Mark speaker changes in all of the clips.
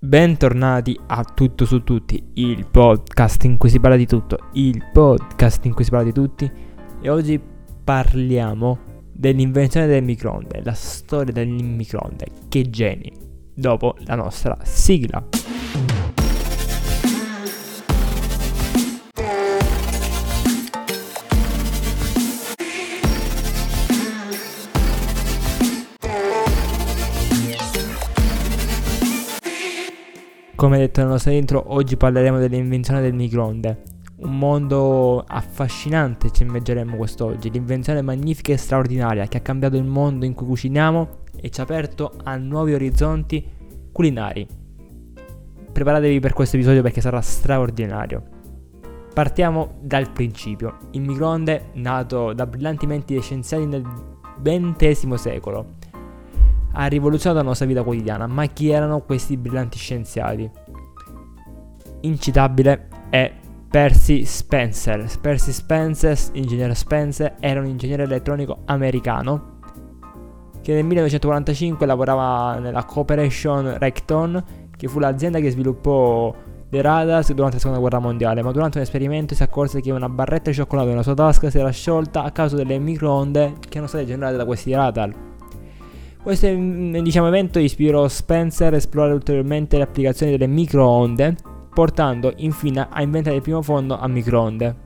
Speaker 1: Bentornati a Tutto su Tutti, il podcast in cui si parla di tutto, il podcast in cui si parla di tutti e oggi parliamo dell'invenzione del microonde, la storia del microonde, che geni, dopo la nostra sigla. Come detto nella nostra intro, oggi parleremo dell'invenzione del microonde. Un mondo affascinante ci immergeremo quest'oggi, l'invenzione magnifica e straordinaria che ha cambiato il mondo in cui cuciniamo e ci ha aperto a nuovi orizzonti culinari. Preparatevi per questo episodio perché sarà straordinario. Partiamo dal principio. Il microonde, nato da brillanti menti scienziati nel XX secolo, ha rivoluzionato la nostra vita quotidiana. Ma chi erano questi brillanti scienziati? Incitabile è Percy Spencer. Percy Spencer, ingegnere Spencer, era un ingegnere elettronico americano che nel 1945 lavorava nella Corporation Recton, che fu l'azienda che sviluppò dei radar durante la seconda guerra mondiale, ma durante un esperimento si accorse che una barretta di cioccolato nella sua tasca si era sciolta a causa delle microonde che erano state generate da questi radar. Questo diciamo, evento ispirò Spencer a esplorare ulteriormente le applicazioni delle microonde, portando infine a inventare il primo fondo a microonde.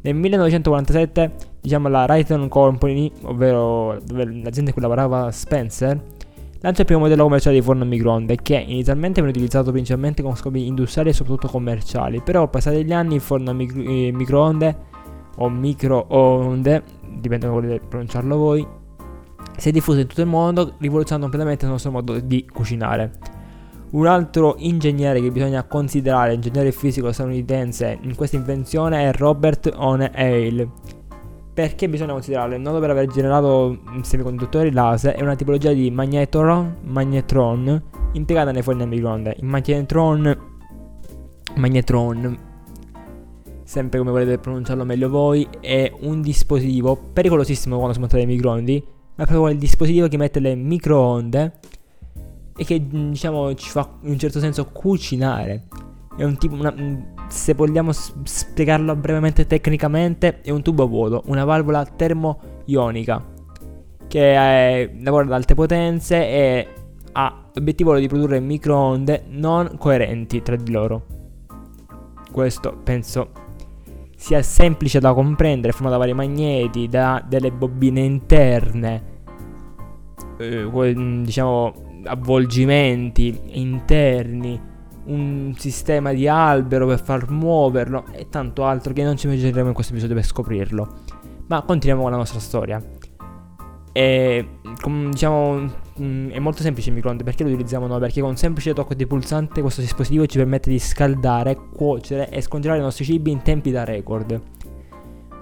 Speaker 1: Nel 1947, diciamo, la Raytheon Company, ovvero l'azienda in cui lavorava Spencer, lancia il primo modello commerciale di forno a microonde che inizialmente venne utilizzato principalmente con scopi industriali e soprattutto commerciali, però passati gli anni il forno a micro- eh, microonde o microonde, dipende come volete pronunciarlo voi, si è diffuso in tutto il mondo, rivoluzionando completamente il nostro modo di cucinare. Un altro ingegnere che bisogna considerare, ingegnere fisico statunitense, in questa invenzione è Robert O'Neill. Perché bisogna considerarlo? Non per aver generato semiconduttori laser è una tipologia di magnetron, magnetron impiegata nei forni a microonde. Il magnetron, magnetron, sempre come volete pronunciarlo meglio voi, è un dispositivo pericolosissimo quando si monta dei microonde ma proprio il dispositivo che mette le microonde e che mm, diciamo ci fa in un certo senso cucinare. È un tipo, una, mm, se vogliamo spiegarlo brevemente tecnicamente, è un tubo vuoto, una valvola termo-ionica che è, lavora ad alte potenze e ha l'obiettivo di produrre microonde non coerenti tra di loro. Questo penso sia semplice da comprendere, formato da vari magneti, da delle bobine interne, eh, diciamo avvolgimenti interni, un sistema di albero per far muoverlo e tanto altro che non ci immagineremo in questo episodio per scoprirlo. Ma continuiamo con la nostra storia. E diciamo mm, è molto semplice il microonde. Perché lo utilizziamo noi? Perché con un semplice tocco di pulsante questo dispositivo ci permette di scaldare, cuocere e scongelare i nostri cibi in tempi da record.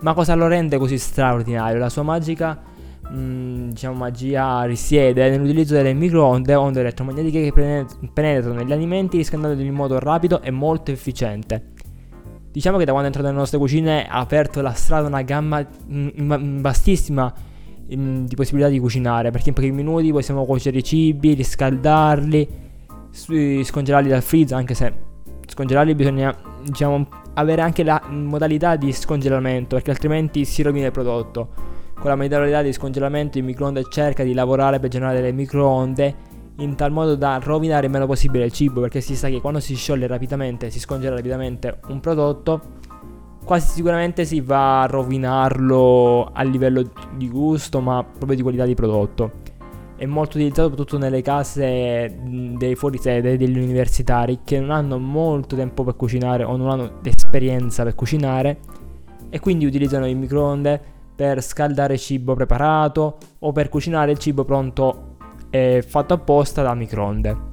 Speaker 1: Ma cosa lo rende così straordinario? La sua magica mh, mm, diciamo magia risiede nell'utilizzo delle microonde, onde elettromagnetiche che penetrano negli alimenti riscaldandoli in modo rapido e molto efficiente. Diciamo che da quando è entrato nelle nostre cucine ha aperto la strada a una gamma mh, mm, vastissima di possibilità di cucinare perché in pochi minuti possiamo cuocere i cibi, riscaldarli, scongelarli dal freezer anche se scongelarli bisogna diciamo avere anche la modalità di scongelamento perché altrimenti si rovina il prodotto. Con la modalità di scongelamento il microonde cerca di lavorare per generare delle microonde in tal modo da rovinare il meno possibile il cibo perché si sa che quando si scioglie rapidamente, si scongela rapidamente un prodotto quasi sicuramente si va a rovinarlo a livello di gusto, ma proprio di qualità di prodotto. È molto utilizzato soprattutto nelle case dei fuorisede, degli universitari che non hanno molto tempo per cucinare o non hanno esperienza per cucinare e quindi utilizzano il microonde per scaldare cibo preparato o per cucinare il cibo pronto e fatto apposta da microonde.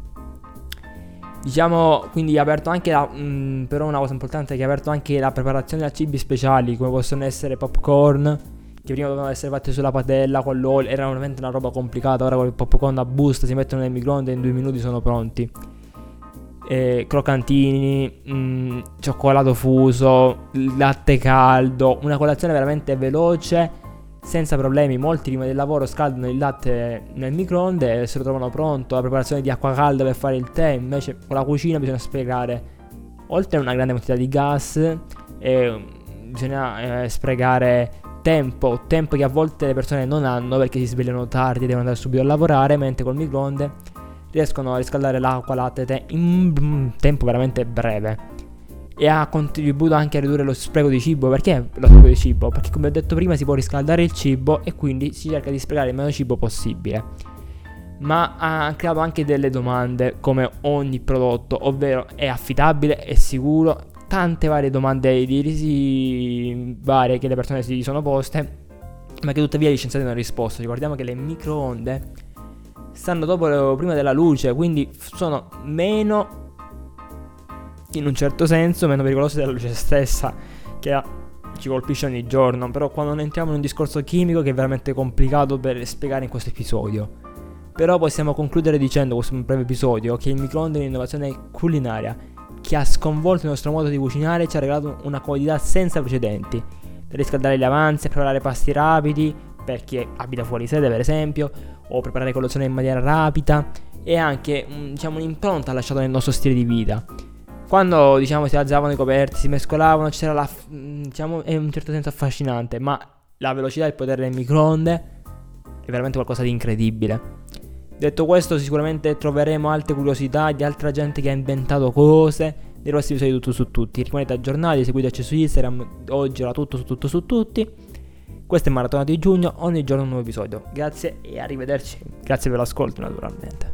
Speaker 1: Diciamo, quindi ha aperto anche la, mh, mm, però una cosa importante è che ha aperto anche la preparazione a cibi speciali, come possono essere popcorn, che prima dovevano essere fatti sulla padella con l'olio, era veramente una roba complicata, ora con il popcorn a busta si mettono nel microonde e in due minuti sono pronti. E croccantini, mh, mm, cioccolato fuso, latte caldo, una colazione veramente veloce senza problemi. Molti prima del lavoro scaldano il latte nel microonde e se lo trovano pronto. La preparazione di acqua calda per fare il tè. Invece con la cucina bisogna spiegare, oltre a una grande quantità di gas, eh, bisogna eh, sprecare tempo, tempo che a volte le persone non hanno perché si svegliano tardi e devono andare subito a lavorare, mentre col microonde riescono a riscaldare l'acqua, latte, tè in un tempo veramente breve e ha contribuito anche a ridurre lo spreco di cibo. Perché lo spreco di cibo? Perché come ho detto prima si può riscaldare il cibo e quindi si cerca di sprecare il meno cibo possibile. Ma ha creato anche delle domande come ogni prodotto, ovvero è affidabile, è sicuro, tante varie domande di risi varie che le persone si sono poste, ma che tuttavia gli scienziati hanno risposto. Ricordiamo che le microonde stanno dopo prima della luce, quindi sono meno in un certo senso meno pericolose della luce stessa che ci colpisce ogni giorno, però quando non entriamo in un discorso chimico che è veramente complicato per spiegare in questo episodio. Però possiamo concludere dicendo questo breve episodio che il microonde è un'innovazione culinaria che ha sconvolto il nostro modo di cucinare e ci ha regalato una comodità senza precedenti. Per riscaldare gli avanzi, preparare pasti rapidi, per chi abita fuori sede per esempio, o preparare colazione in maniera rapida, e anche diciamo, un'impronta lasciata nel nostro stile di vita. Quando diciamo si alzavano i coperti, si mescolavano, c'era la. Mm, diciamo, è in un certo senso affascinante, ma la velocità e il potere del microonde è veramente qualcosa di incredibile. Detto questo, sicuramente troveremo altre curiosità di altra gente che ha inventato cose. Nei prossimi episodi tutto su tutti. Rimanete aggiornati, seguiteci su Instagram. Oggi era tutto su tutto su tutti. Questo è Maratona di giugno, ogni giorno un nuovo episodio. Grazie e arrivederci. Grazie per l'ascolto naturalmente.